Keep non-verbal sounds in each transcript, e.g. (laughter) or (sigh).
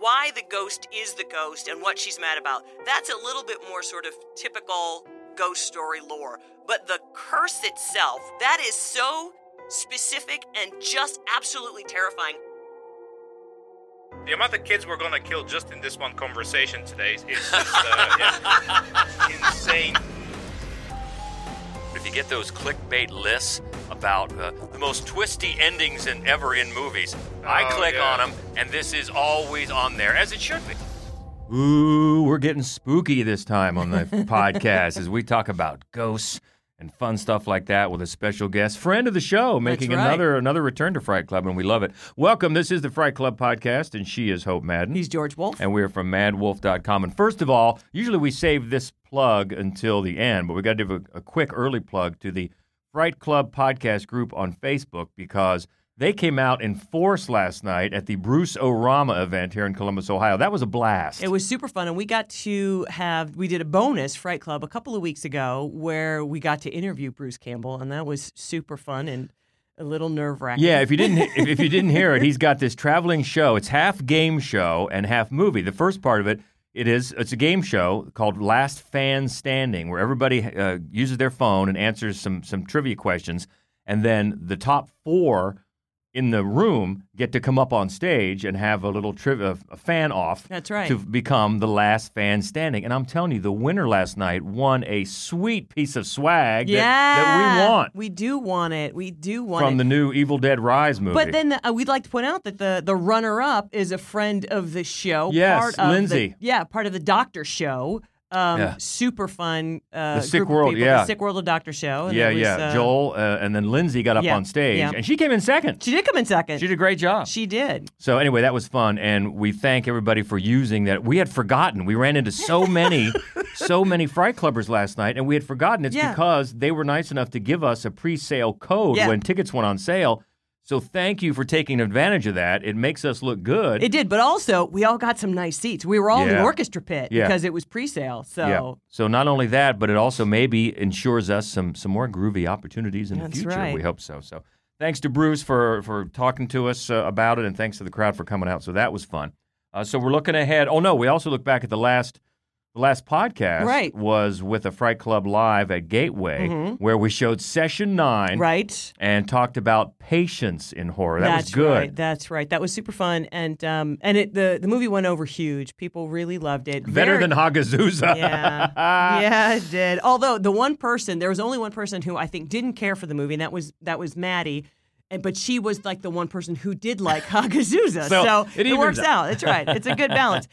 why the ghost is the ghost and what she's mad about. That's a little bit more sort of typical ghost story lore. But the curse itself, that is so specific and just absolutely terrifying. The amount of kids we're gonna kill just in this one conversation today is just uh, (laughs) yeah, insane. If you get those clickbait lists about uh, the most twisty endings in ever in movies, I Oh, click yeah. on them, and this is always on there, as it should be. Ooh, we're getting spooky this time on the (laughs) podcast as we talk about ghosts and fun stuff like that with a special guest, friend of the show, making right. another another return to Fright Club, and we love it. Welcome. This is the Fright Club podcast, and she is Hope Madden. He's George Wolf. and we're from madwolf.com. And first of all, usually we save this plug until the end, but we got to give a, a quick early plug to the Fright Club podcast group on Facebook because they came out in force last night at the Bruce Orama event here in Columbus, Ohio. That was a blast. It was super fun, and we got to have we did a bonus Fright Club a couple of weeks ago where we got to interview Bruce Campbell, and that was super fun and a little nerve wracking. Yeah, if you didn't if, if you didn't hear it, (laughs) he's got this traveling show. It's half game show and half movie. The first part of it, it is it's a game show called Last Fan Standing, where everybody uh, uses their phone and answers some some trivia questions, and then the top four in the room get to come up on stage and have a little trivia a fan off. That's right. To become the last fan standing, and I'm telling you, the winner last night won a sweet piece of swag that, yeah, that we want We do want it. We do want from it. From the new Evil Dead Rise movie. But then uh, we'd like to point out that the the runner up is a friend of the show. Yes, part of Lindsay. The, yeah, part of the Doctor Show. Um, Yeah. Super fun. Uh, The Sick World, people. yeah. The Sick World of Doctor Show. and Yeah, was, yeah. uh, Joel uh, and then Lindsay got up yeah, on stage, yeah. and she came in second. She did come in second. She did a great job. She did. so anyway, that was fun, and we thank everybody for using that. We had forgotten. We ran into so many, (laughs) so many Fright Clubbers last night, and we had forgotten. It's because they were nice enough to give us a pre-sale code Yeah. when tickets went on sale. So thank you for taking advantage of that. It makes us look good. It did, but also we all got some nice seats. We were all in the orchestra pit Yeah. because it was pre-sale. So yeah. So not only that, but it also maybe ensures us some some more groovy opportunities in That's the future. right. We hope so. So thanks to Bruce for for talking to us uh, about it, and thanks to the crowd for coming out. So that was fun. Uh, so we're looking ahead. Oh no, we also look back at the last. The last podcast Right. was with a Fright Club Live at Gateway, where we showed session nine Mm-hmm. right. and talked about patience in horror. That That's was good. Right. That's right. That was super fun, and um, and it the the movie went over huge. People really loved it. Better Very- than Hagazussa. (laughs) yeah, (laughs) yeah, it did. Although the one person, there was only one person who I think didn't care for the movie, and that was that was Maddie. And, but she was like the one person who did like (laughs) Hagazussa. So, so, it it, works out. out. It's right. It's a good balance.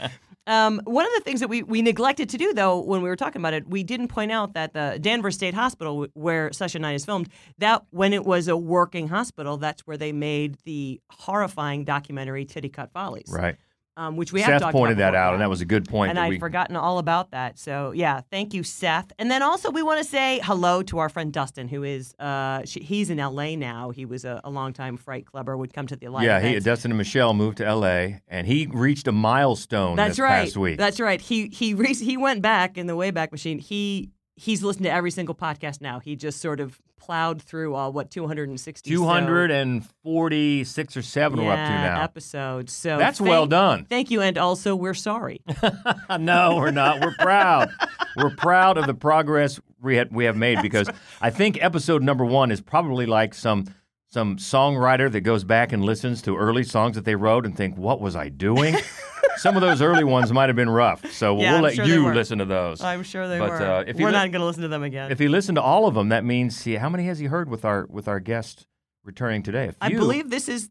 Um, one of the things that we, we neglected to do, though, when we were talking about it, we didn't point out that the Danvers State Hospital, where Session 9 is filmed, that when it was a working hospital, that's where they made the horrifying documentary Titicut Follies. Right. Um, which we have Seth pointed that out, and that was a good point. And I'd we, forgotten all about that. So yeah, thank you, Seth. And then also we want to say hello to our friend Dustin, who is uh, she, he's in L.A. now. He was a, a longtime fright clubber. Would come to the live Yeah, he, events. Dustin and Michelle moved to L.A. and he reached a milestone That's right. That's right. He he re- he went back in the Wayback Machine. He he's listened to every single podcast now. He just sort of plowed through all what 260 Two hundred and forty-six or seven we're up to yeah, now. episodes. So That's thank- well done. Thank you, and also we're sorry. (laughs) no, we're not. We're proud. we're proud of the progress we had, we have made because I think episode number one is probably like some some songwriter that goes back and listens to early songs that they wrote and think, "What was I doing?" (laughs) some of those early ones might have been rough, so Yeah, we'll I'm let sure you listen to those. I'm sure they But, were. uh, if you we're li- not going to listen to them again. If he listened to all of them, that means see how many has he heard with our with our guest returning today? A I few. believe this is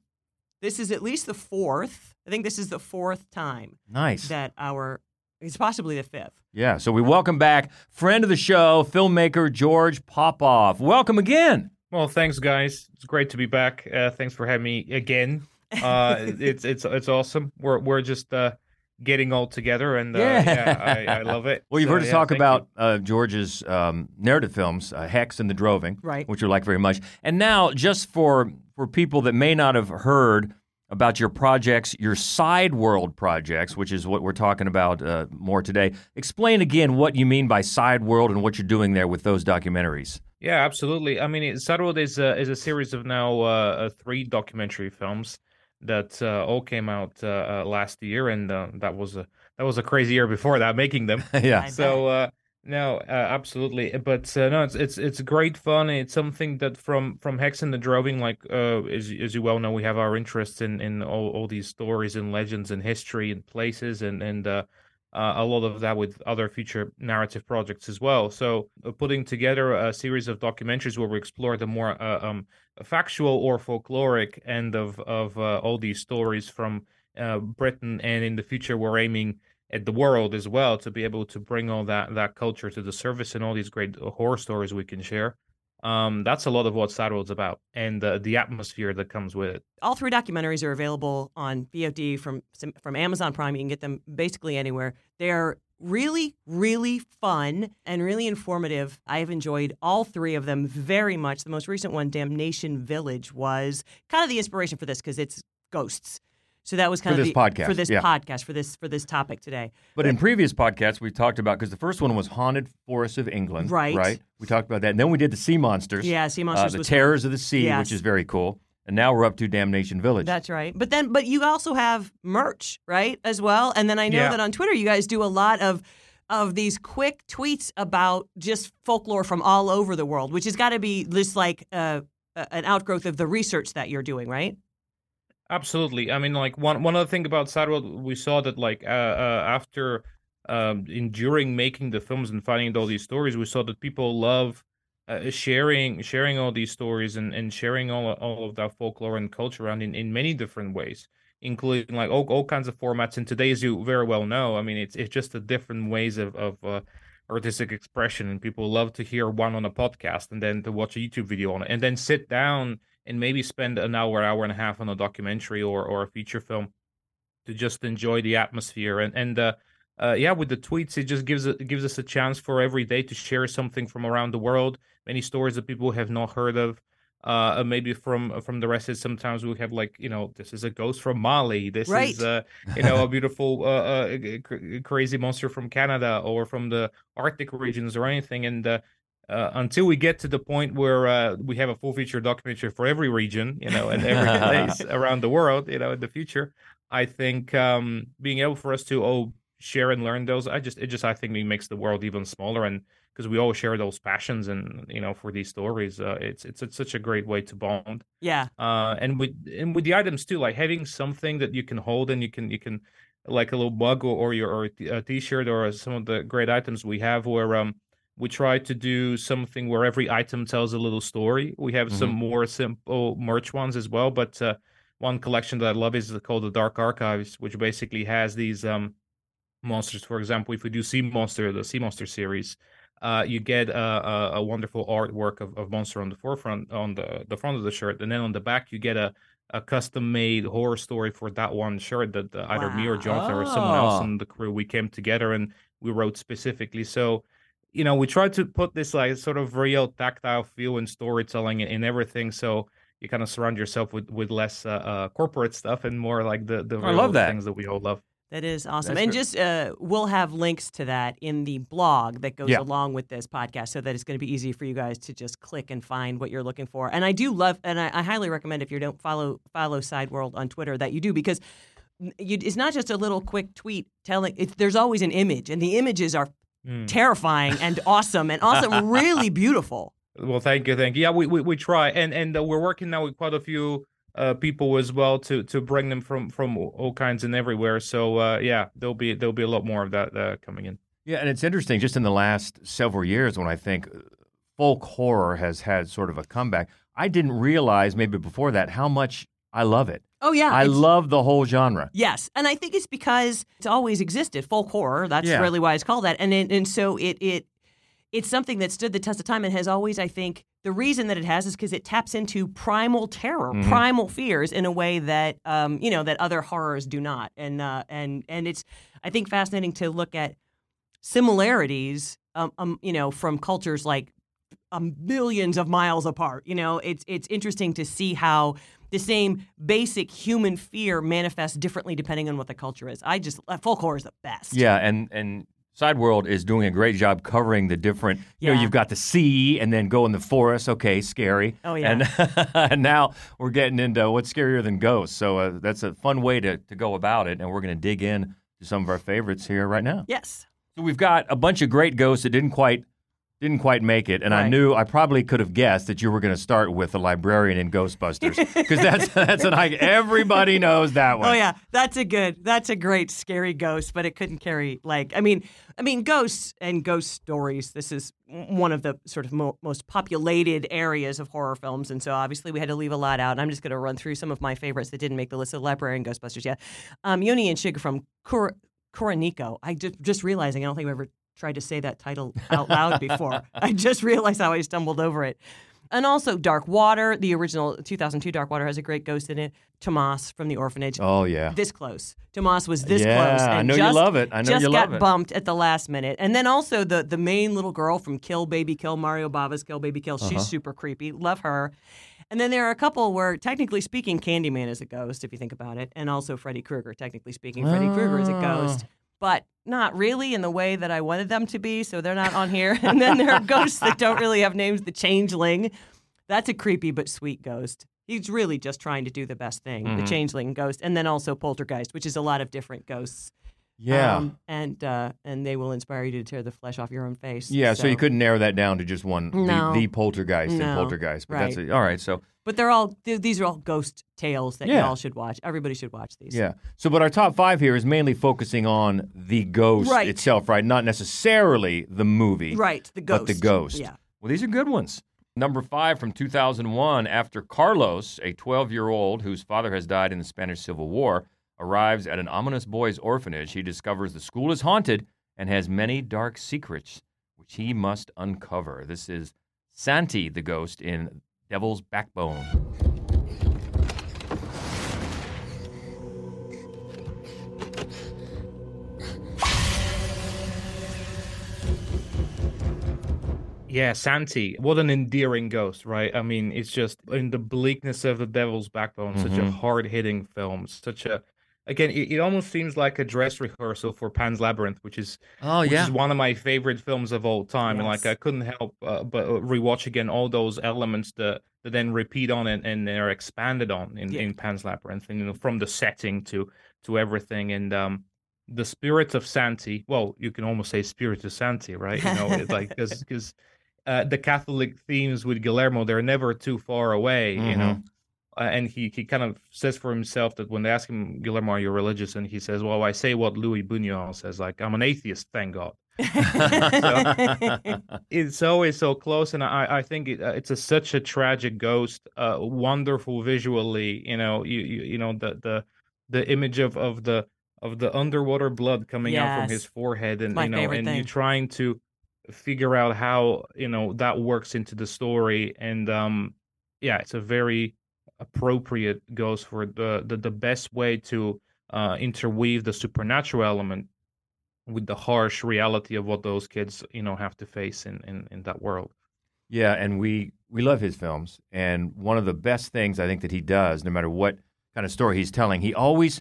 this is at least the fourth. I think this is the fourth time Nice. that our it's possibly the fifth. Yeah, so we welcome back friend of the show, filmmaker George Popov. Welcome again. Well, thanks, guys. It's great to be back. Uh, thanks for having me again. Uh, (laughs) it's it's it's awesome. We're we're just uh, getting all together, and uh, Yeah. yeah, I, I love it. (laughs) Well, you've So, heard us yeah, talk about uh, George's um, narrative films, uh, Hex and The Droving, Right. which we like very much. And now, just for for people that may not have heard about your projects, your side world projects, which is what we're talking about uh, more today, explain again what you mean by side world and what you're doing there with those documentaries. Yeah, absolutely. I mean, it- Sideworld is a, is a series of now uh, uh, three documentary films that uh, all came out uh, uh, last year, and uh, that was a that was a crazy year before that making them. (laughs) yeah. So uh, no, uh, absolutely. But uh, no, it's it's it's great fun. It's something that from from Hex and the Droving, like uh, as as you well know, we have our interests in in all, all these stories and legends and history and places and and uh, uh, a lot of that with other future narrative projects as well. So uh, putting together a series of documentaries where we explore the more uh, um, factual or folkloric end of of uh, all these stories from uh, Britain, and in the future we're aiming at the world as well to be able to bring all that that culture to the surface and all these great horror stories we can share. Um, that's a lot of what Sideworld's about, and uh, the atmosphere that comes with it. all three documentaries are available on VOD from from Amazon Prime. You can get them basically anywhere. They're really, really fun and really informative. I have enjoyed all three of them very much. The most recent one, Damnation Village, was kind of the inspiration for this because it's ghosts. So that was kind For of this the, podcast, for this yeah. podcast for this for this topic today. But in previous podcasts, we talked about because the first one was Haunted Forests of England. Right. Right. We talked about that. And then we did the Sea Monsters. Yeah, Sea uh, Monsters the was Terrors of the Sea, Yes. which is very cool. And now we're up to Damnation Village. That's right. But then, but you also have merch, right, as well. And then I know Yeah. that on Twitter, you guys do a lot of of these quick tweets about just folklore from all over the world, which has got to be just like uh, an outgrowth of the research that you're doing, right? Absolutely. I mean, like one one other thing about Sideworld, we saw that like uh, uh, after um, enduring making the films and finding all these stories, we saw that people love uh, sharing sharing all these stories and, and sharing all all of that folklore and culture around in, in many different ways, including like all, all kinds of formats. And today, as you very well know, I mean, it's it's just a different ways of of uh, artistic expression, and people love to hear one on a podcast and then to watch a YouTube video on it, and then sit down and maybe spend an hour, hour and a half on a documentary or, or a feature film to just enjoy the atmosphere. And and uh, uh, yeah, with the tweets, it just gives it gives us a chance for every day to share something from around the world, many stories that people have not heard of. Uh, maybe from from the rest. Sometimes we have like you know this is a ghost from Mali. This Right. is uh, you know a beautiful uh, uh, cr- crazy monster from Canada or from the Arctic regions or anything. And uh, until we get to the point where uh, we have a full feature documentary for every region, you know, and every (laughs) place around the world, you know, in the future, I think um, being able for us to oh share and learn those, I just it just I think it makes the world even smaller, and because we all share those passions and you know for these stories, uh, it's, it's it's such a great way to bond. Yeah. Uh, and with and with the items too, like having something that you can hold and you can you can like a little mug or, or your or a t- a t-shirt or some of the great items we have where um we try to do something where every item tells a little story. We have some more simple merch ones as well, but uh, one collection that I love is called the Dark Archives, which basically has these um monsters. For example, if we do Sea Monster, the Sea Monster series, uh, you get a, a, a wonderful artwork of, of monster on the forefront, on the, the front of the shirt, and then on the back you get a, a custom made horror story for that one shirt that uh, either me or Wow. Jonathan or someone else Oh. in the crew we came together and we wrote specifically. So, you know, we try to put this like sort of real tactile feel and storytelling in, in everything. So you kind of surround yourself with with less uh, uh, corporate stuff and more like the the I real love that. things that we all love. That is awesome. That's and ver- just uh, we'll have links to that in the blog that goes Yeah. along with this podcast so that it's going to be easy for you guys to just click and find what you're looking for. And I do love, and I, I highly recommend if you don't follow follow Side World on Twitter that you do because you, it's not just a little quick tweet telling, it's, there's always an image, and the images are Mm. terrifying and awesome and also (laughs) really beautiful. Well, thank you, thank you. Yeah, we we, we try, and and uh, we're working now with quite a few uh, people as well to to bring them from from all kinds and everywhere. So uh, yeah, there'll be there'll be a lot more of that uh, coming in. Yeah, and it's interesting just in the last several years when I think uh, folk horror has had sort of a comeback. I didn't realize maybe before that how much I love it. Oh, yeah. I love the whole genre. Yes, and I think it's because it's always existed. Folk horror. That's Yeah. really why it's called that. And it, and so it it it's something that stood the test of time and has always, I think, the reason that it has is because it taps into primal terror, Mhm. primal fears in a way that um, you know that other horrors do not. And uh, and and it's I think fascinating to look at similarities, um, um you know, from cultures like um, millions of miles apart. You know, it's it's interesting to see how the same basic human fear manifests differently depending on what the culture is. I just folk horror is the best. Yeah, and and Side World is doing a great job covering the different. You know, Yeah. you've got the sea, and then go in the forest. Okay, scary. Oh, yeah. And, (laughs) and now we're getting into what's scarier than ghosts. So uh, that's a fun way to to go about it, and we're going to dig in to some of our favorites here right now. Yes. So we've got a bunch of great ghosts that didn't quite didn't quite make it, and I knew I probably could have guessed that you were going to start with the librarian in Ghostbusters (laughs) because that's that's an icon. Everybody knows that one. Oh yeah, that's a good. That's a great scary ghost, but it couldn't carry like. I mean, I mean, ghosts and ghost stories. This is one of the sort of mo- most populated areas of horror films, and so obviously we had to leave a lot out. And I'm just going to run through some of my favorites that didn't make the list of Librarian Ghostbusters yet. Um, Yone and Shige from Kur- Kuroneko. I just just realizing I don't think I've ever tried to say that title out loud (laughs) before. I just realized how I stumbled over it. And also Dark Water, the original 2002 Dark Water has a great ghost in it. Tomas from the orphanage Oh yeah. this close. Tomas was this Yeah, close. I and know you love it. I know just you love it. Just got bumped at the last minute. And then also the the main little girl from Kill Baby Kill, Mario Bava's Kill Baby Kill. Uh-huh. She's super creepy. Love her. And then there are a couple where, technically speaking, Candyman is a ghost, if you think about it. And also Freddy Krueger. Technically speaking, Freddy Krueger is a ghost. But not really in the way that I wanted them to be, so they're not on here. (laughs) and then there are ghosts that don't really have names. The Changeling, that's a creepy but sweet ghost. He's really just trying to do the best thing. Mm-hmm. The Changeling ghost, and then also Poltergeist, which is a lot of different ghosts. Yeah. Um, and uh, and they will inspire you to tear the flesh off your own face. yeah, so. you couldn't narrow that down to just one, No. the, the poltergeist and No. poltergeist. But that's a, all right. So But they're all th- these are all ghost tales that Yeah. y'all should watch. Everybody should watch these. yeah. So, but our top five here is mainly focusing on the ghost Right. itself, right? Not necessarily the movie, Right. The ghost. but the ghost. Yeah. Well, these are good ones. Number five from 2001, after Carlos, a 12 year old whose father has died in the Spanish Civil War, arrives at an ominous boys' orphanage, he discovers the school is haunted and has many dark secrets which he must uncover. This is Santi the ghost in Devil's Backbone. Yeah, Santi. What an endearing ghost, right? I mean, it's just in the bleakness of the Devil's Backbone, such a Mhm. hard-hitting film. Such a again, it, it almost seems like a dress rehearsal for Pan's Labyrinth, which is Oh, which is one of my favorite films of all time. And like I couldn't help uh, but rewatch again all those elements that, that then repeat on and, and they're expanded on in, Yeah. in Pan's Labyrinth, and you know, from the setting to to everything. And um the spirit of Santi, well, you can almost say spirit of Santi, right? You know, it's like because because (laughs) uh, the Catholic themes with Guillermo, they're never too far away, you know. Uh, and he, he kind of says for himself that when they ask him, Guillermo, are you religious? And he says, well, I say what Luis Buñuel says, like, I'm an atheist, thank God. (laughs) It's always so close, and I, I think it, uh, it's a, such a tragic ghost, uh, wonderful visually. You know, you, you you know the the the image of of the of the underwater blood coming out from his forehead, and you know, and you trying to figure out how you know that works into the story, and um, yeah, it's a very appropriate goes for the the, the best way to uh, interweave the supernatural element with the harsh reality of what those kids you know have to face in in, in that world. Yeah, and we we love his films, and one of the best things I think that he does, no matter what kind of story he's telling, he always,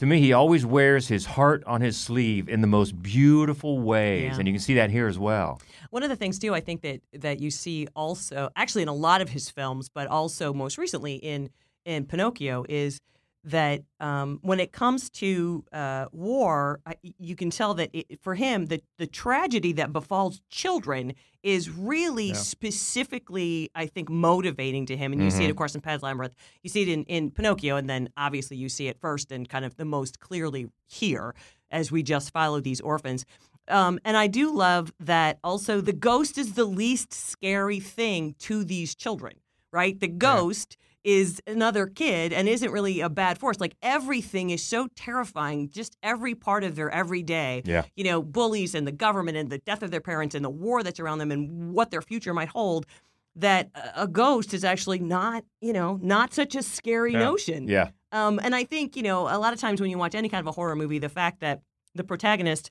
to me, he always wears his heart on his sleeve in the most beautiful ways, Yeah. and you can see that here as well. One of the things too, I think that that you see also, actually in a lot of his films, but also most recently in in Pinocchio, is that um, when it comes to uh, war, I, you can tell that it, for him, the the tragedy that befalls children is really Yeah. specifically, I think, motivating to him. And you see it, of course, in Pan's Labyrinth. You see it in, in Pinocchio, and then obviously you see it first and kind of the most clearly here as we just follow these orphans. Um, and I do love that also the ghost is the least scary thing to these children, right? The ghost is another kid and isn't really a bad force. Like everything is so terrifying, just every part of their everyday. Yeah. You know, bullies and the government and the death of their parents and the war that's around them and what their future might hold. That a- ghost is actually not, you know, not such a scary Yeah. notion. Yeah, Um, and I think, you know, a lot of times when you watch any kind of a horror movie, the fact that the protagonist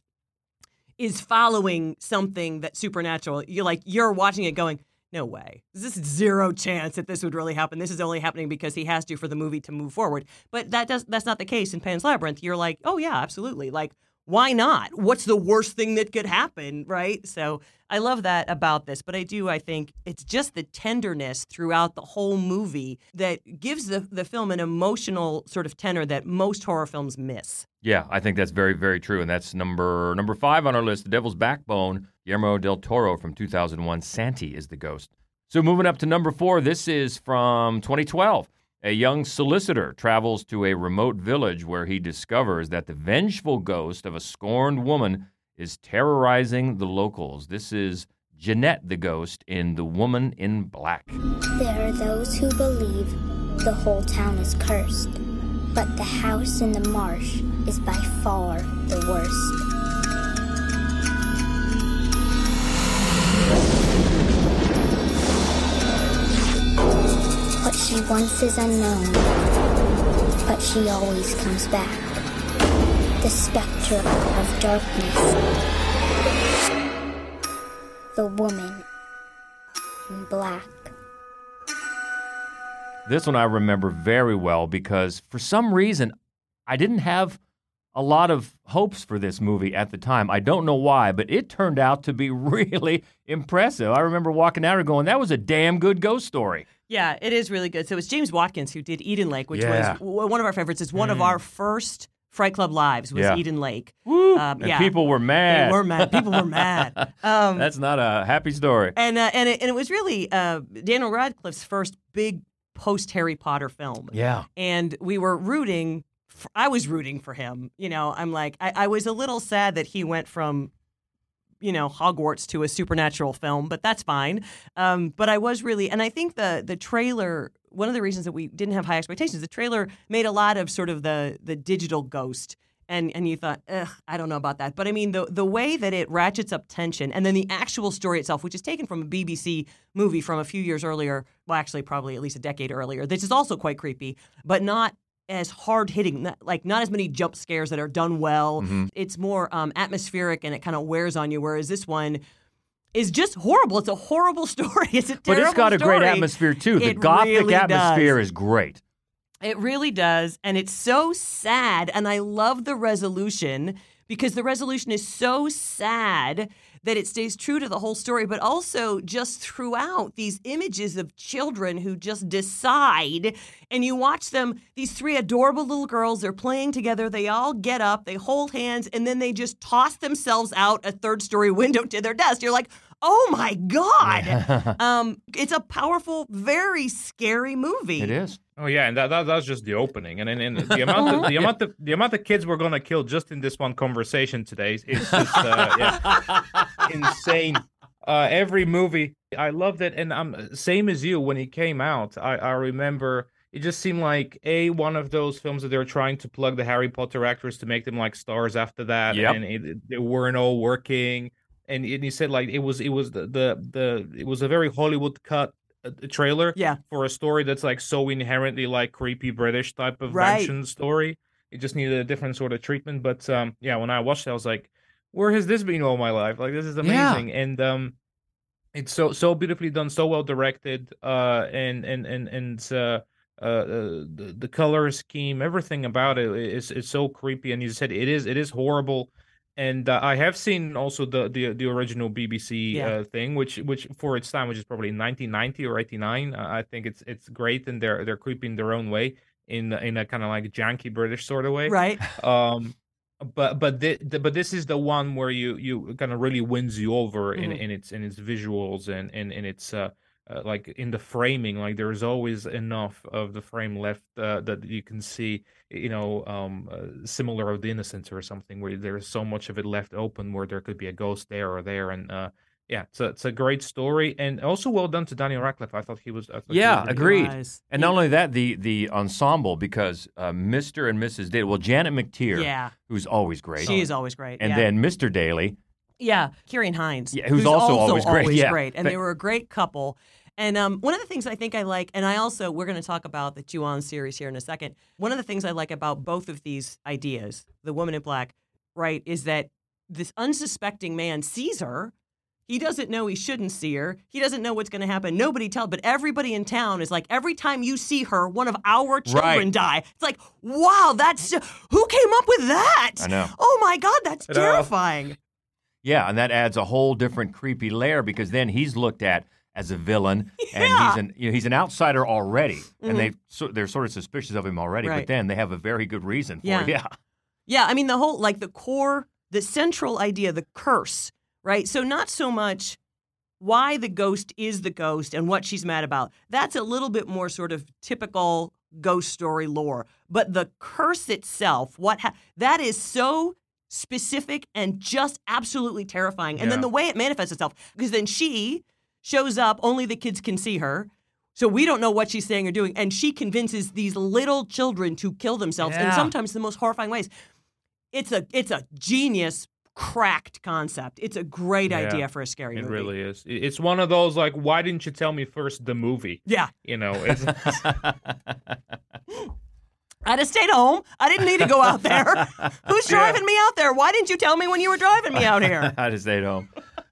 is following something that's supernatural, you're like, you're watching it going, no way. This is zero chance that this would really happen. This is only happening because he has to for the movie to move forward. But that does that's not the case in Pan's Labyrinth. You're like, oh yeah, absolutely. Like why not? What's the worst thing that could happen, right? So I love that about this, but I do, I think it's just the tenderness throughout the whole movie that gives the, the film an emotional sort of tenor that most horror films miss. Yeah, I think that's very, very true. And that's number number five on our list, The Devil's Backbone, Guillermo del Toro from 2001. Santi is the ghost. So moving up to number four, this is from 2012. A young solicitor travels to a remote village where he discovers that the vengeful ghost of a scorned woman is terrorizing the locals. This is Jennet the ghost in The Woman in Black. There are those who believe the whole town is cursed, but the house in the marsh is by far the worst. She once is unknown, but she always comes back. The specter of darkness. The woman in black. This one I remember very well because for some reason I didn't have a lot of hopes for this movie at the time. I don't know why, but it turned out to be (laughs) really impressive. I remember walking out and going, that was a damn good ghost story. Yeah, it is really good. So it's James Watkins who did Eden Lake, which Yeah. was w- one of our favorites. It's one of our first Fright Club lives was Yeah. Eden Lake. Um, and yeah. people were mad. They were mad. People were mad. (laughs) Um, That's not a happy story. and uh, and it, and it was really uh, Daniel Radcliffe's first big post Harry Potter film. Yeah. and we were rooting. For, I was rooting for him. You know, I'm like, I, I was a little sad that he went from, you know, Hogwarts to a supernatural film, but that's fine. Um, but I was really, and I think the the trailer. One of the reasons that we didn't have high expectations, the trailer made a lot of sort of the the digital ghost. And, and you thought, Ugh, I don't know about that. But I mean, the, the way that it ratchets up tension and then the actual story itself, which is taken from a BBC movie from a few years earlier, well, actually, probably at least a decade earlier, this is also quite creepy, but not as hard hitting, not- like not as many jump scares that are done well. It's more um, atmospheric and it kind of wears on you. Whereas this one is just horrible. It's a horrible (laughs) story. It's a But it's got a great atmosphere too. The It gothic really atmosphere does. is great. It really does. And it's so sad. And I love the resolution because the resolution is so sad that it stays true to the whole story, but also just throughout these images of children who just decide. And you watch them, these three adorable little girls, they're playing together. They all get up, they hold hands, and then they just toss themselves out a third story (laughs) window to their death. You're like, oh my God. (laughs) um, it's a powerful, very scary movie. It is. Oh yeah, and that, that that's just the opening, and then and the (laughs) amount of, the amount of the amount of kids we're gonna kill just in this one conversation today is is just uh, yeah, (laughs) insane. Uh, every movie, I loved it, and I'm same as you when it came out. I I remember it just seemed like a one of those films that they're trying to plug the Harry Potter actors to make them like stars after that, Yep. and it, they weren't all working. And, and he said like it was it was the the, the it was a very Hollywood cut uh, trailer Yeah. for a story that's like so inherently like creepy British type of Right. mansion story. It just needed a different sort of treatment. But um, yeah, when I watched it, I was like, where has this been all my life? Like this is Yeah. amazing. And um, it's so so beautifully done, so well directed. Uh, and and and and uh, uh, uh the, the color scheme, everything about it is is so creepy. And you said it is it is horrible. And uh, I have seen also the the, the original BBC Yeah. uh, thing, which which for its time, which is probably 1990 or 89. Uh, I think it's it's great, and they're they're creepy in their own way, in in a kind of like janky British sort of way. Right. (laughs) Um, but but thi- the, but this is the one where you you kind of really wins you over in Mhm. in its in its visuals and and in its uh, like in the framing. Like there's always enough of the frame left uh, that you can see. You know, um, uh, similar of the innocence or something where there's so much of it left open where there could be a ghost there or there and. uh yeah, it's a, it's a great story and also well done to Daniel Radcliffe. I thought he was. I thought he Yeah, was agreed. Guys. And not only that, the the ensemble because uh, Mr. and Mrs. Daily, well, Janet McTeer, Yeah. who's always great, She is always great. and yeah. then Mr. Daily, yeah, Ciarán Hinds, Yeah, who's also always great, yeah. great, and But- they were a great couple. And um, one of the things I think I like, and I also we're going to talk about the Ju-on series here in a second. One of the things I like about both of these ideas, the Woman in Black, right, is that this unsuspecting man sees her. He doesn't know he shouldn't see her. He doesn't know what's going to happen. Nobody tell, but everybody in town is like, every time you see her, one of our children Right. die. It's like, wow, that's who came up with that? I know. Oh my God, that's terrifying. Yeah, and that adds a whole different creepy layer because then he's looked at as a villain, (laughs) and he's an you know, he's an outsider already, Mhm. and they so, they're sort of suspicious of him already. But then they have a very good reason for Yeah. it. (laughs) Yeah, Yeah, I mean the whole like the core, the central idea, the curse, right? So not so much why the ghost is the ghost and what she's mad about. That's a little bit more sort of typical ghost story lore. But the curse itself, what ha- that is so specific and just absolutely terrifying. And then the way it manifests itself, because then she shows up, only the kids can see her. So we don't know what she's saying or doing. And she convinces these little children to kill themselves in sometimes the most horrifying ways. It's a it's a genius cracked concept. It's a great Yeah. idea for a scary It movie. really is. It's one of those like, why didn't you tell me first the movie? Yeah. You know, it's, (laughs) (laughs) I'd have stayed home. I didn't need to go out there. (laughs) Who's driving me out there? Why didn't you tell me when you were driving me out here? (laughs) I just stayed home.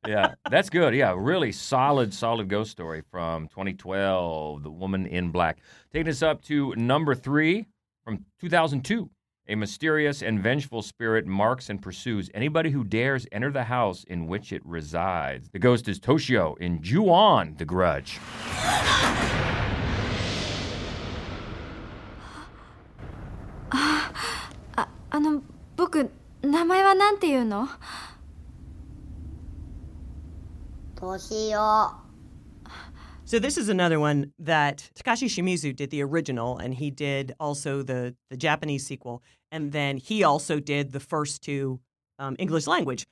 Yeah, that's good. Yeah, really solid, solid ghost story from 2012, The Woman in Black. Taking us up to number three from 2002. A mysterious and vengeful spirit marks and pursues anybody who dares enter the house in which it resides. The ghost is Toshio in Ju-on, The Grudge. あの僕名前はなんていうの年よ So this is another one that Takashi Shimizu did the original, and he did also the the Japanese sequel, and then he also did the first two um, English language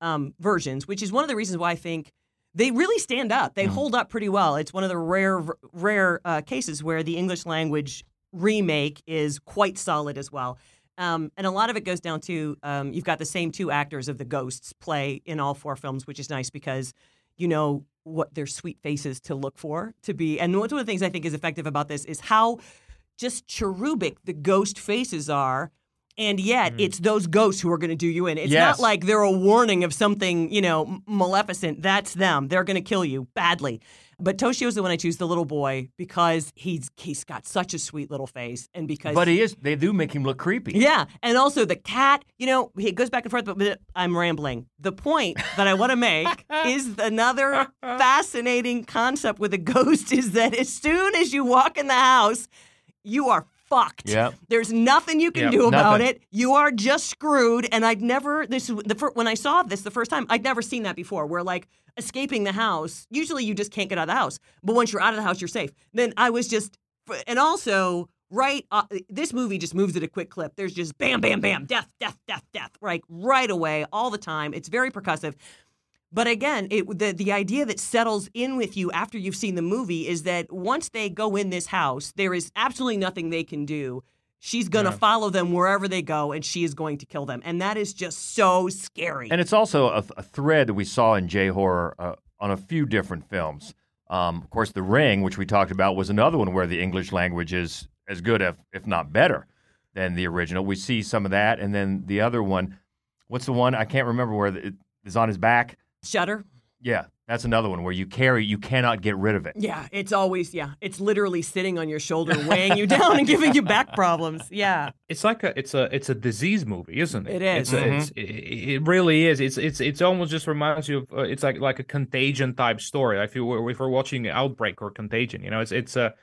um, versions, which is one of the reasons why I think they really stand up. They hold up pretty well. It's one of the rare rare uh, cases where the English language remake is quite solid as well. Um, and a lot of it goes down to um, you've got the same two actors of the ghosts play in all four films, which is nice because you know what their sweet faces to look for to be. And one of the things I think is effective about this is how just cherubic the ghost faces are. And yet, it's those ghosts who are going to do you in. It's Yes. not like they're a warning of something, you know, maleficent. That's them. They're going to kill you badly. But Toshio's the one I choose, the little boy, because he's he's got such a sweet little face, and because But he is, they do make him look creepy. yeah, and also the cat. You know, it goes back and forth, but- but I'm rambling. The point that I want to make (laughs) is another fascinating concept with a ghost is that as soon as you walk in the house, you are fucked. Yep. There's nothing you can Yep, do about nothing. it. You are just screwed. And I'd never this the when I saw this the first time, I'd never seen that before. Where like escaping the house, usually you just can't get out of the house, but once you're out of the house, you're safe. Then I was just, and also right, uh, this movie just moves at a quick clip. There's just bam, bam, bam, death, death, death, death, right, right away, all the time. It's very percussive. But again, it, the the idea that settles in with you after you've seen the movie is that once they go in this house, there is absolutely nothing they can do. She's going to Yeah. follow them wherever they go, and she is going to kill them, and that is just so scary. And it's also a, a thread that we saw in J horror uh, on a few different films. Um, of course, The Ring, which we talked about, was another one where the English language is as good, if, if not better, than the original. We see some of that, and then the other one, what's the one? I can't remember where the, it is on his back. Shutter. Yeah, that's another one where you carry, you cannot get rid of it. Yeah, it's always yeah. It's literally sitting on your shoulder, (laughs) weighing you down and giving you back problems. Yeah. it's like a it's a it's a disease movie, isn't it? It is. It's a, it's, it, it really is. It's it's it's almost just reminds you of uh, it's like like a contagion type story. If you were if we're watching Outbreak or Contagion, you know, it's it's a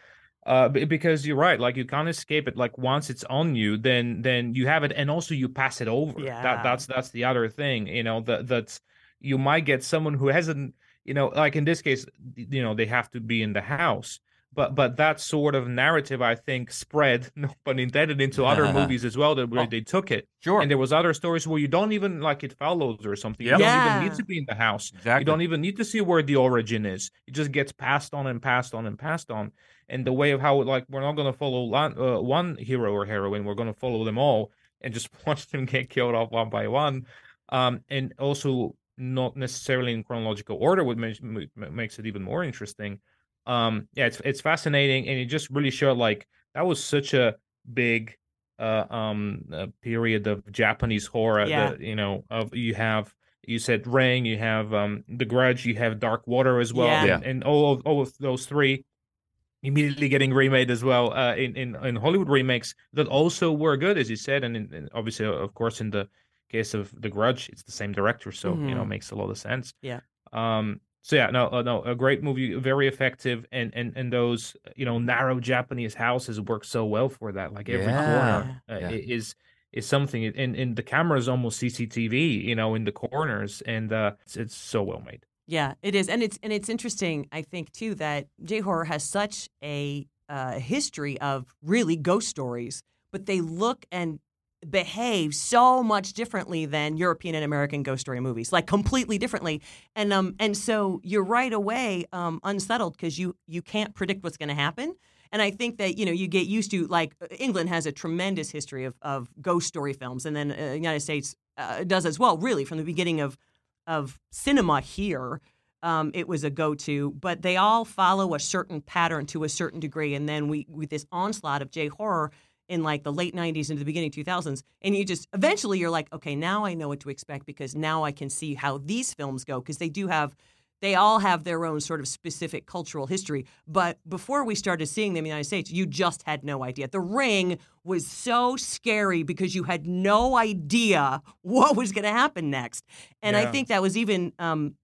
uh, because you're right. Like you can't escape it. Like once it's on you, then then you have it, and also you pass it over. Yeah. That that's that's the other thing. You know that that's you might get someone who hasn't. You know, like in this case, you know, they have to be in the house. But but that sort of narrative, I think, spread, (laughs) no pun intended, into other (laughs) movies as well. That where Oh. they took it, Sure. and there was other stories where you don't even like it follows or something. Yep. You don't Yeah. even need to be in the house. Exactly. You don't even need to see where the origin is. It just gets passed on and passed on and passed on. And the way of how like we're not going to follow one, uh, one hero or heroine, we're going to follow them all and just (laughs) watch them get killed off one by one. Um, and also not necessarily in chronological order, which makes it even more interesting. Um, yeah, it's it's fascinating, and it just really showed like that was such a big uh, um uh, period of Japanese horror. Yeah. that, you know, of you have you said Ring, you have um, The Grudge, you have Dark Water as well, Yeah. and, and all of all of those three immediately getting remade as well uh, in, in in Hollywood remakes that also were good, as you said, and, in, and obviously, of course, in the case of The Grudge, it's the same director, so you know, Mhm. makes a lot of sense. Yeah. Um. So yeah, no, uh, no, a great movie, very effective, and and and those you know narrow Japanese houses work so well for that. Like every corner uh, Yeah. is is something, and and the camera is almost CCTV, you know, in the corners, and uh, it's, it's so well made. Yeah, it is, and it's and it's interesting. I think too that J horror has such a uh, history of really ghost stories, but they look and behave so much differently than European and American ghost story movies, like completely differently. And um and so you're right away um, unsettled because you you can't predict what's going to happen. And I think that you know you get used to like uh, England has a tremendous history of of ghost story films, and then uh, the United States uh, does as well. Really, from the beginning of of cinema here, um, it was a go-to. But they all follow a certain pattern to a certain degree, and then we with this onslaught of J horror in like the late 90s into the beginning 2000s and you just eventually you're like okay now i know what to expect because now i can see how these films go because they do have they all have their own sort of specific cultural history. But before we started seeing them in the united states you just had no idea. The ring was so scary because you had no idea what was going to happen next. And i think that was even um,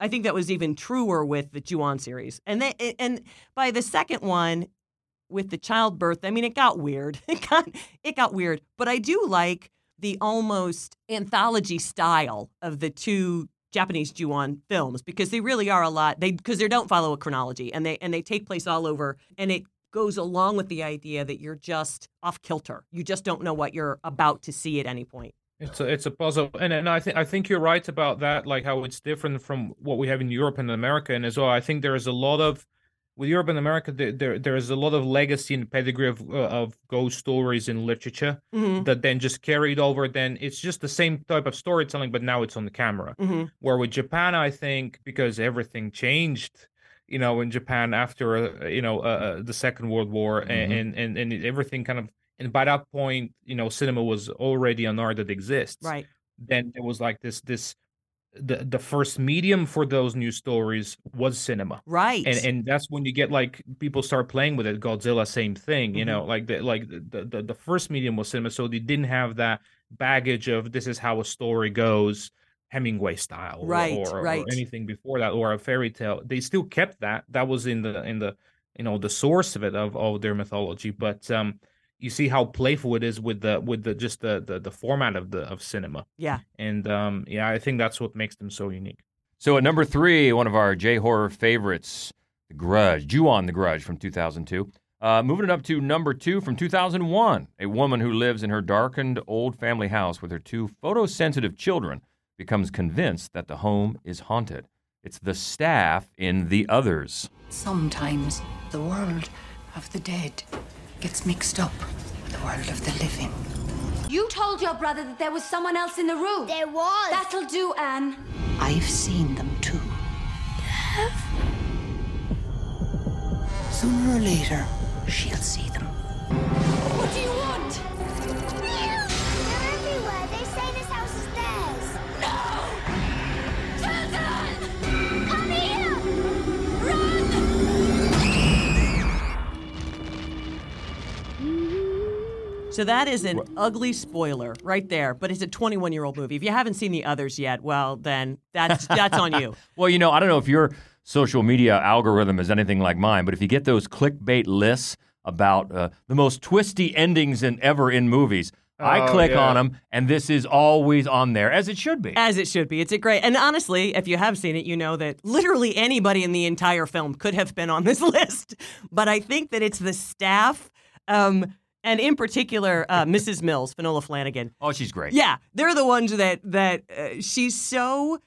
I think that was even truer with the Ju-on series, and they, and by the second one, with the childbirth, I mean, it got weird. (laughs) It got it got weird, but I do like the almost anthology style of the two Japanese Ju-on films because they really are a lot. They because they don't follow a chronology and they and they take place all over, and it goes along with the idea that you're just off kilter. You just don't know what you're about to see at any point. It's a it's a puzzle, and and I think I think you're right about that. Like how it's different from what we have in Europe and America, and as well, I think there is a lot of with Europe and America there there, there is a lot of legacy and pedigree of uh, of ghost stories in literature Mm-hmm. that then just carried over. Then it's just the same type of storytelling, but now it's on the camera. Mm-hmm. Where with Japan, I think because everything changed, you know, in Japan after uh, you know uh, uh, the Second World War, Mhm. and, and and and everything kind of. And by that point, you know, cinema was already an art that exists Right. then there was like this this the the first medium for those new stories was cinema Right. and and that's when you get like people start playing with it godzilla same thing you Mhm. know like the like the, the the first medium was cinema so they didn't have that baggage of this is how a story goes hemingway style or- Right, or, or right. anything before that or a fairy tale they still kept that that was in the in the you know the source of it of, of their mythology but um you see how playful it is with the with the just the the, the format of the of cinema Yeah. and um yeah i think that's what makes them so unique So at number three, one of our J horror favorites, The Grudge, Ju-on The Grudge from 2002. Uh, moving it up to number two from 2001, a woman who lives in her darkened old family house with her two photosensitive children becomes convinced that the home is haunted. It's the staff in The Others. Sometimes the world of the dead gets mixed up with the world of the living. You told your brother that there was someone else in the room. There was. That'll do, Anne. I've seen them too. Have? Sooner or later, she'll see them. What do you want? So that is an ugly spoiler right there, but it's a 21 year old movie. If you haven't seen the others yet, well, then that's that's on you. (laughs) Well, you know, I don't know if your social media algorithm is anything like mine, but if you get those clickbait lists about uh, the most twisty endings in ever in movies, I Oh, click yeah. on them, and this is always on there, as it should be. As it should be. It's a great, and honestly, if you have seen it, you know that literally anybody in the entire film could have been on this (laughs) list. But I think that it's the staff, um, and in particular, uh, Mrs. Mills, Fionnula Flanagan. Oh, she's great. Yeah, they're the ones that that uh, she's so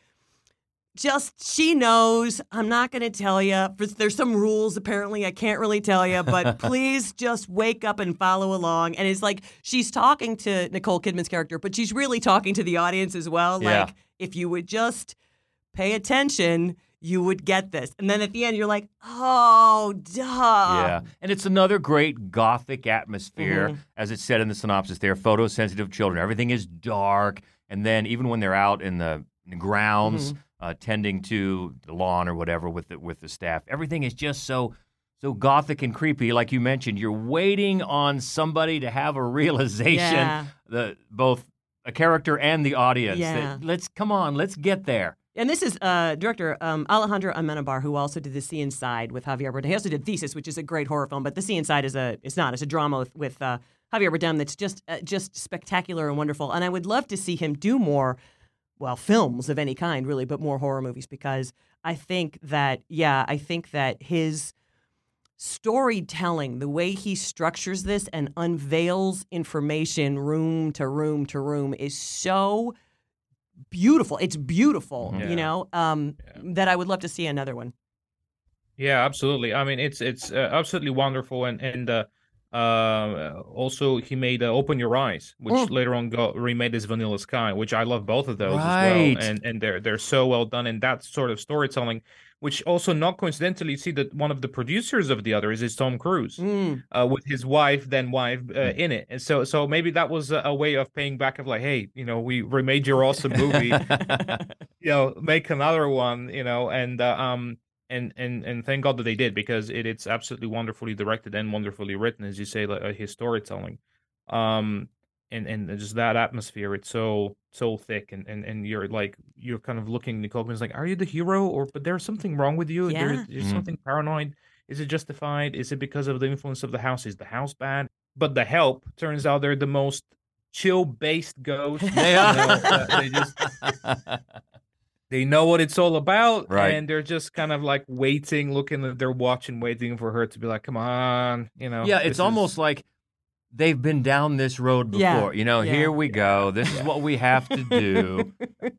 just she knows I'm not going to tell you. There's some rules apparently I can't really tell you, but (laughs) please just wake up and follow along. And it's like she's talking to Nicole Kidman's character, but she's really talking to the audience as well. Yeah. Like if you would just pay attention, you would get this. And then at the end, you're like, oh, duh. Yeah. And it's another great gothic atmosphere, Mhm. as it said in the synopsis there photosensitive children. Everything is dark. And then even when they're out in the the grounds, uh, tending to the lawn or whatever with the with the staff. Everything is just so so gothic and creepy. Like you mentioned, you're waiting on somebody to have a (laughs) realization. Yeah. The both a character and the audience. Yeah. that, let's come on, let's get there. And this is uh, director um, Alejandro Amenabar, who also did The Sea Inside with Javier Bardem. He also did Thesis, which is a great horror film, but The Sea Inside is a it's not. It's a drama with, with uh, Javier Bardem that's just uh, just spectacular and wonderful. And I would love to see him do more, well, films of any kind, really, but more horror movies because I think that yeah, I think that his storytelling, the way he structures this and unveils information room to room to room is so beautiful. It's beautiful, Yeah. you know, um, that I would love to see another one. Yeah, absolutely. I mean, it's it's uh, absolutely wonderful, and and uh, uh, also he made uh, Open Your Eyes, which Oh. later on got remade as Vanilla Sky, which I love both of those Right. as well, and and they're they're so well done, and that sort of storytelling, which also not coincidentally, see that one of the producers of the other is, is Tom Cruise. Mm. Uh, with his wife, then wife, uh, in it, and so so maybe that was a, a way of paying back of like, hey, you know, we remade your awesome movie, (laughs) you know make another one you know and uh, um and and and thank god that they did because it, it's absolutely wonderfully directed and wonderfully written as you say like uh, his storytelling um and and just that atmosphere it's so so thick and and, and you're like you're kind of looking nicole Kidman's like are you the hero or but there's something wrong with you Yeah. There- there's Mhm. something paranoid is it justified is it because of the influence of the house is the house bad but the help turns out they're the most chill based ghosts They you are. know, they just (laughs) they know what it's all about Right. and they're just kind of like waiting looking at their watch and waiting for her to be like come on you know yeah, it's almost is- like they've been down this road before. Yeah, You know, yeah. here we go. This is what we have to do. (laughs)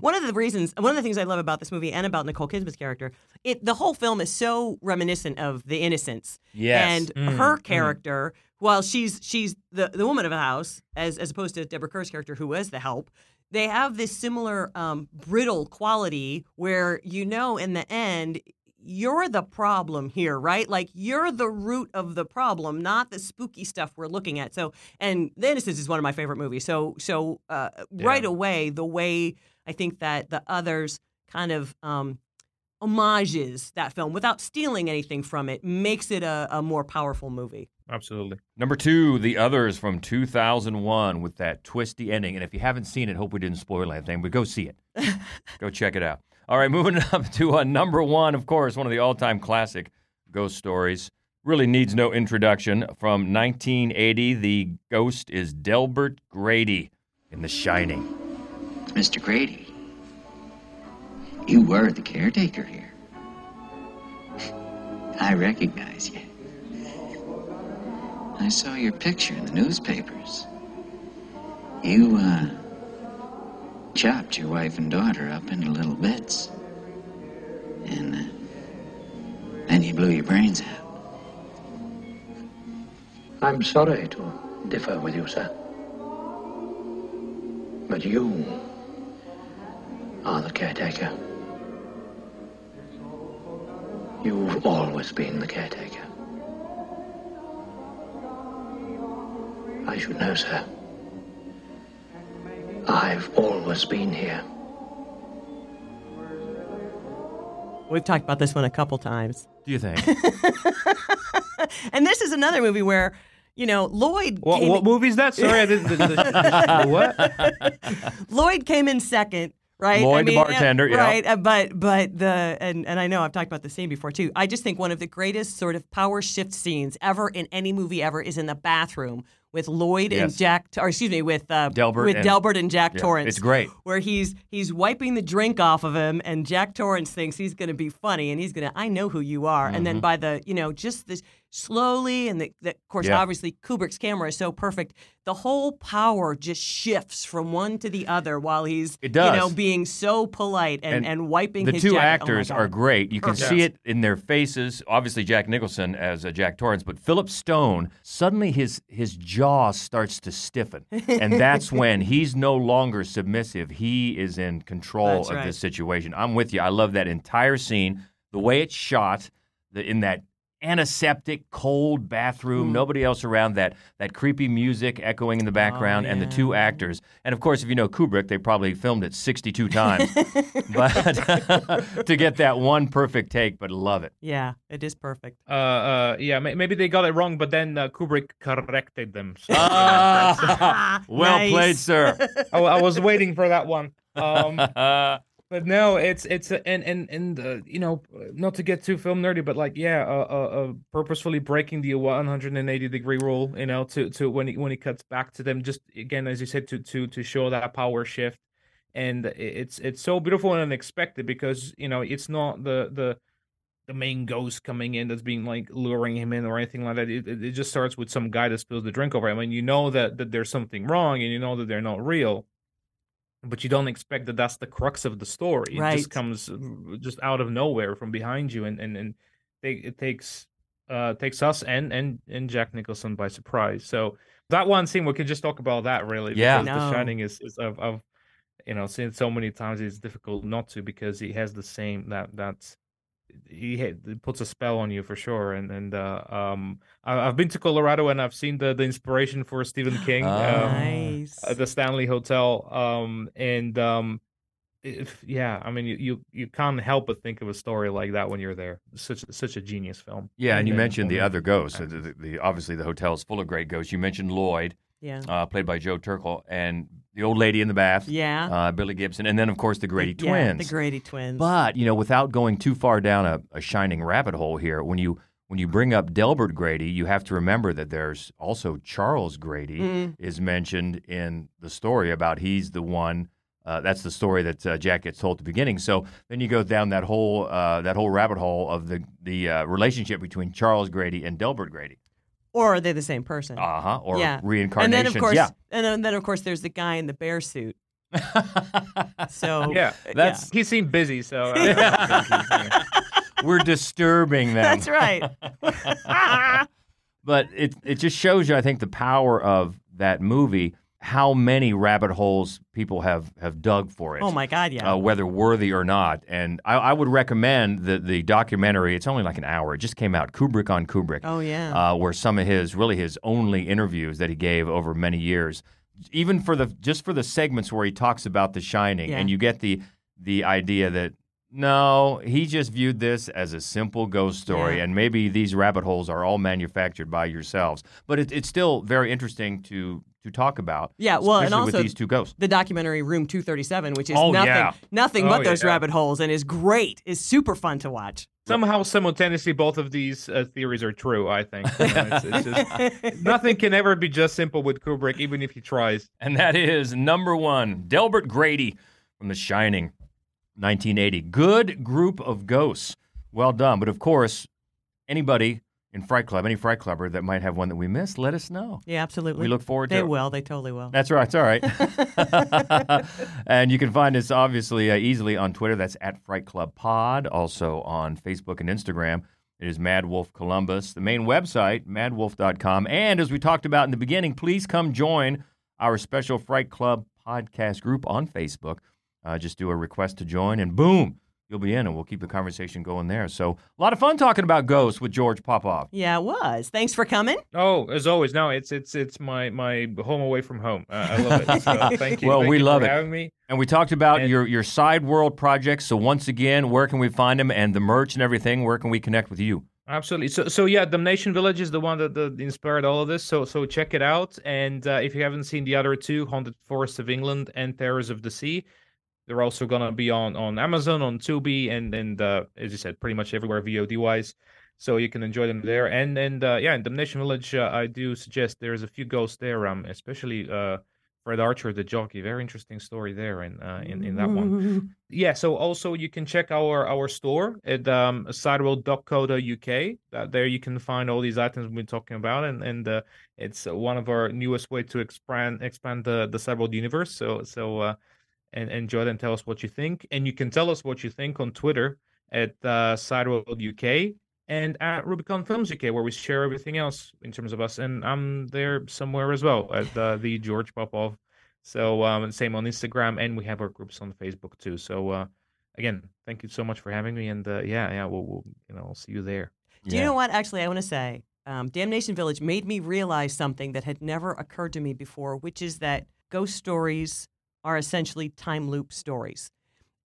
One of the reasons, one of the things I love about this movie and about Nicole Kidman's character, it the whole film is so reminiscent of The Innocents. Yes. And Mm, her mm. character, while she's she's the the woman of the house, as as opposed to Deborah Kerr's character, who was the help. They have this similar um, brittle quality where you know in the end you're the problem here, right? Like you're the root of the problem, not the spooky stuff we're looking at. So, and The Innocents is one of my favorite movies. So, so uh, right away, the way I think that the others kind of um, homages that film without stealing anything from it makes it a, a more powerful movie. absolutely Number two, The Others from 2001 with that twisty ending. And if you haven't seen it, hope we didn't spoil anything, but go see it. (laughs) go check it out. All right, moving (laughs) up to uh, number one, of course, one of the all time classic ghost stories. Really needs no introduction. From 1980, the ghost is Delbert Grady in The Shining. Mr. Grady, you were the caretaker here. (laughs) I recognize you. I saw your picture in the newspapers. You, uh, chopped your wife and daughter up into little bits. And, uh, then you blew your brains out. I'm sorry to differ with you, sir. But you are the caretaker. You've always been the caretaker. I should know, sir. I've always been here. We've talked about this one a couple times. Do you think? (laughs) And this is another movie where, you know, Lloyd what, came what movie is that sorry i didn't the, the, the- what Lloyd came in second, right? Lloyd, I the mean, uh, bartender, yeah. right? uh, But but the and and I know I've talked about the scene before too. I just think one of the greatest sort of power shift scenes ever in any movie ever is in the bathroom with Lloyd and Jack, or excuse me, with uh, Delbert with and- Delbert and Jack Yeah, Torrance. it's great. Where he's he's wiping the drink off of him, and Jack Torrance thinks he's going to be funny, and he's going to, I know who you are, and Mm-hmm. then by the you know just this slowly, and the, the, of course Yeah. obviously Kubrick's camera is so perfect. The whole power just shifts from one to the other while he's It does. you know being so polite and, and, wiping the his two jacket. Oh, actors God. are great. You can Perfect. see it in their faces. Obviously, Jack Nicholson as uh, Jack Torrance, but Philip Stone suddenly his his jaw starts to stiffen, and that's (laughs) when he's no longer submissive. He is in control That's of right. this situation. I'm with you. I love that entire scene, the way it's shot, the, in that antiseptic, cold bathroom, nobody else around. That that creepy music echoing in the background, and the two actors. And of course, if you know Kubrick, they probably filmed it 62 times, (laughs) but (laughs) to get that one perfect take. But love it. Yeah, it is perfect. Uh, uh, yeah, may- maybe they got it wrong, but then uh, Kubrick corrected them. (laughs) So, Ah, well Nice. played, sir. I, I was waiting for that one. Um, but no, it's it's a- and and and uh, you know, not to get too film nerdy, but like yeah, uh, uh, uh, purposefully breaking the 180 degree rule, you know, to to when he when he cuts back to them, just again as you said, to to to show that power shift, and it's it's so beautiful and unexpected because you know it's not the the the main ghost coming in that's being like luring him in or anything like that. It, it, it just starts with some guy that spills the drink over him, and you know that that there's something wrong, and you know that they're not real but you don't expect that that's the crux of the story. It Right. just comes just out of nowhere from behind you, and and and they, it takes uh takes us and and and Jack Nicholson by surprise. So that one scene, we could just talk about that really. Yeah. because No. The Shining is is of of you know seen so many times. It's difficult not to because he has the same that that's he puts a spell on you for sure. And and uh, um, I, I've been to Colorado and I've seen the the inspiration for Stephen (gasps) King. Oh. um, nice. at the Stanley Hotel. Um, and um, if, yeah, I mean, you, you you can't help but think of a story like that when you're there. Such such a genius film. Yeah, and you mentioned the other ghosts. The, the, the, obviously, the hotel is full of great ghosts. You mentioned Lloyd, yeah. uh, played by Joe Turkel, and the old lady in the bath, Yeah. uh, Billie Gibson, and then of course the Grady Yeah, twins. the Grady twins. But you know, without going too far down a, a shining rabbit hole here, when you when you bring up Delbert Grady, you have to remember that there's also Charles Grady Mm-hmm. is mentioned in the story about he's the one. Uh, that's the story that uh, Jack gets told at the beginning. So then you go down that whole uh, that whole rabbit hole of the the uh, relationship between Charles Grady and Delbert Grady. Or are they the same person? Uh huh. Or yeah. reincarnations. And then of course, yeah. and then, then of course, there's the guy in the bear suit. (laughs) So Yeah, That's he seemed busy, so uh, I think he's, yeah. (laughs) we're disturbing them. that's right. (laughs) but it it just shows you, I think, the power of that movie. How many rabbit holes people have have dug for it. oh my God, yeah. Uh, whether worthy or not, and I, I would recommend the the documentary. It's only like an hour. It just came out. Kubrick on Kubrick. oh yeah. uh, where some of his really his only interviews that he gave over many years, even for the just for the segments where he talks about The Shining, Yeah. and you get the the idea that no, he just viewed this as a simple ghost story, Yeah. and maybe these rabbit holes are all manufactured by yourselves. But it, it's still very interesting to to talk about. Yeah, well, and also with these two ghosts. the documentary Room 237, which is Oh, nothing, yeah. nothing Oh, but those yeah. rabbit holes, and is great. is super fun to watch. Somehow, simultaneously, both of these uh, theories are true. I think it's, it's just, (laughs) nothing can ever be just simple with Kubrick, even if he tries. And that is number one, Delbert Grady from The Shining, 1980. Good group of ghosts. Well done. But of course, anybody in Fright Club, any Fright Clubber that might have one that we missed, let us know. Yeah, absolutely. We look forward to They it. will. They totally will. That's right. It's all right. (laughs) (laughs) and you can find us obviously uh, easily on Twitter. That's at Fright Club Pod. Also on Facebook and Instagram. It is MaddWolf Columbus. The main website, maddwolf.com. And as we talked about in the beginning, please come join our special Fright Club podcast group on Facebook. Uh, just do a request to join, and boom, you'll be in, and we'll keep the conversation going there. So, a lot of fun talking about ghosts with George Popov. Yeah, it was. Thanks for coming. Oh, as always, no, it's it's it's my my home away from home. Uh, I love it. (laughs) So thank you. Well, Thank we you love for it. having me. And we talked about And- your, your side world projects. So once again, where can we find them and the merch and everything? Where can we connect with you? Absolutely. So, so yeah, Damnation Village is the one that, that inspired all of this. So, so check it out. And uh, if you haven't seen the other two, Haunted Forests of England and Terrors of the Sea, they're also gonna be on on Amazon, on Tubi, and and uh, as you said, pretty much everywhere VOD wise. So you can enjoy them there. And and uh, yeah, in Damnation Village, uh, I do suggest there's a few ghosts there. Um, especially uh, Fred Archer, the jockey. Very interesting story there in uh, in in that one. (laughs) Yeah, so also you can check our our store at um sideworld.co.uk. Uh, there you can find all these items we've been talking about, and and uh, it's one of our newest way to expand expand the the Sideworld universe. So so uh, and enjoy it and tell us what you think, and you can tell us what you think on Twitter at uh, Sideworld UK and at Rubicon Films UK, where we share everything else in terms of us. And I'm there somewhere as well at uh, the George Popov. So um, same on Instagram, and we have our groups on Facebook too. So uh, again, thank you so much for having me, and uh, yeah, yeah, we'll, we'll you know, I'll see you there. Do you know what? Actually, I want to say um, Damnation Village made me realize something that had never occurred to me before, which is that ghost stories are essentially time loop stories.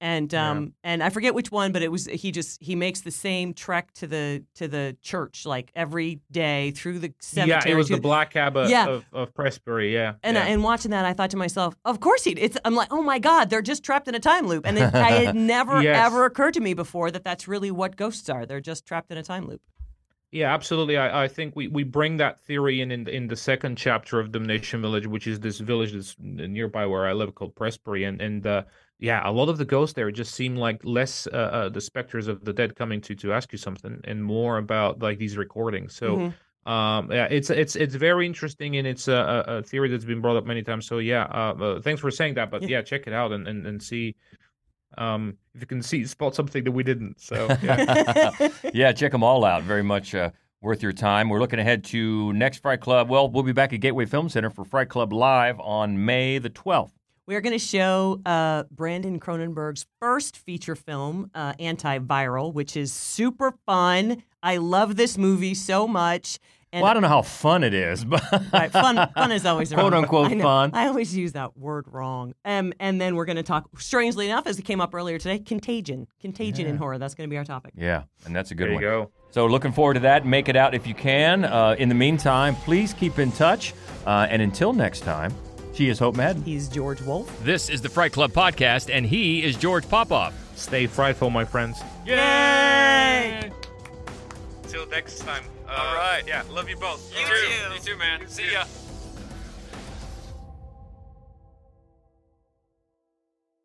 And um, and I forget which one, but it was he just he makes the same trek to the to the church like every day through the cemetery. Yeah, it was the Black Abbot Yeah. of, of Prestbury. Yeah, And, yeah. and watching that, I thought to myself, of course he. It's. I'm like, oh my god, they're just trapped in a time loop, and it, I had (laughs) never Yes. ever occurred to me before that that's really what ghosts are. They're just trapped in a time loop. Yeah, absolutely. I, I think we, we bring that theory in, in in the second chapter of Damnation Village, which is this village that's nearby where I live called Prestbury, and and uh, yeah, a lot of the ghosts there just seem like less uh, uh, the specters of the dead coming to to ask you something, and more about like these recordings. So. Mhm. Um, yeah, it's it's it's very interesting, and it's a, a theory that's been brought up many times. So yeah, uh, uh, thanks for saying that. But Yeah. yeah, check it out and, and, and see um, if you can see spot something that we didn't. So (laughs) yeah. yeah, check them all out. Very much uh, worth your time. We're looking ahead to next Fright Club. Well, we'll be back at Gateway Film Center for Fright Club Live on May the 12th. We are going to show uh, Brandon Cronenberg's first feature film, uh, Antiviral, which is super fun. I love this movie so much. And well, I don't know how fun it is, (laughs) but Right, fun, fun is always the Quote, wrong- unquote, I fun. I always use that word wrong. Um, and then we're going to talk, strangely enough, as it came up earlier today, contagion, contagion in horror. That's going to be our topic. yeah, and that's a good there you one. go. So looking forward to that. Make it out if you can. Uh, in the meantime, please keep in touch. Uh, and until next time, she is Hope Madden. He's George Wolf. This is the Fright Club podcast, and he is George Popov. Stay frightful, my friends. Yay! Till next time. All uh, right. Yeah, love you both. You too. You too, man. See ya.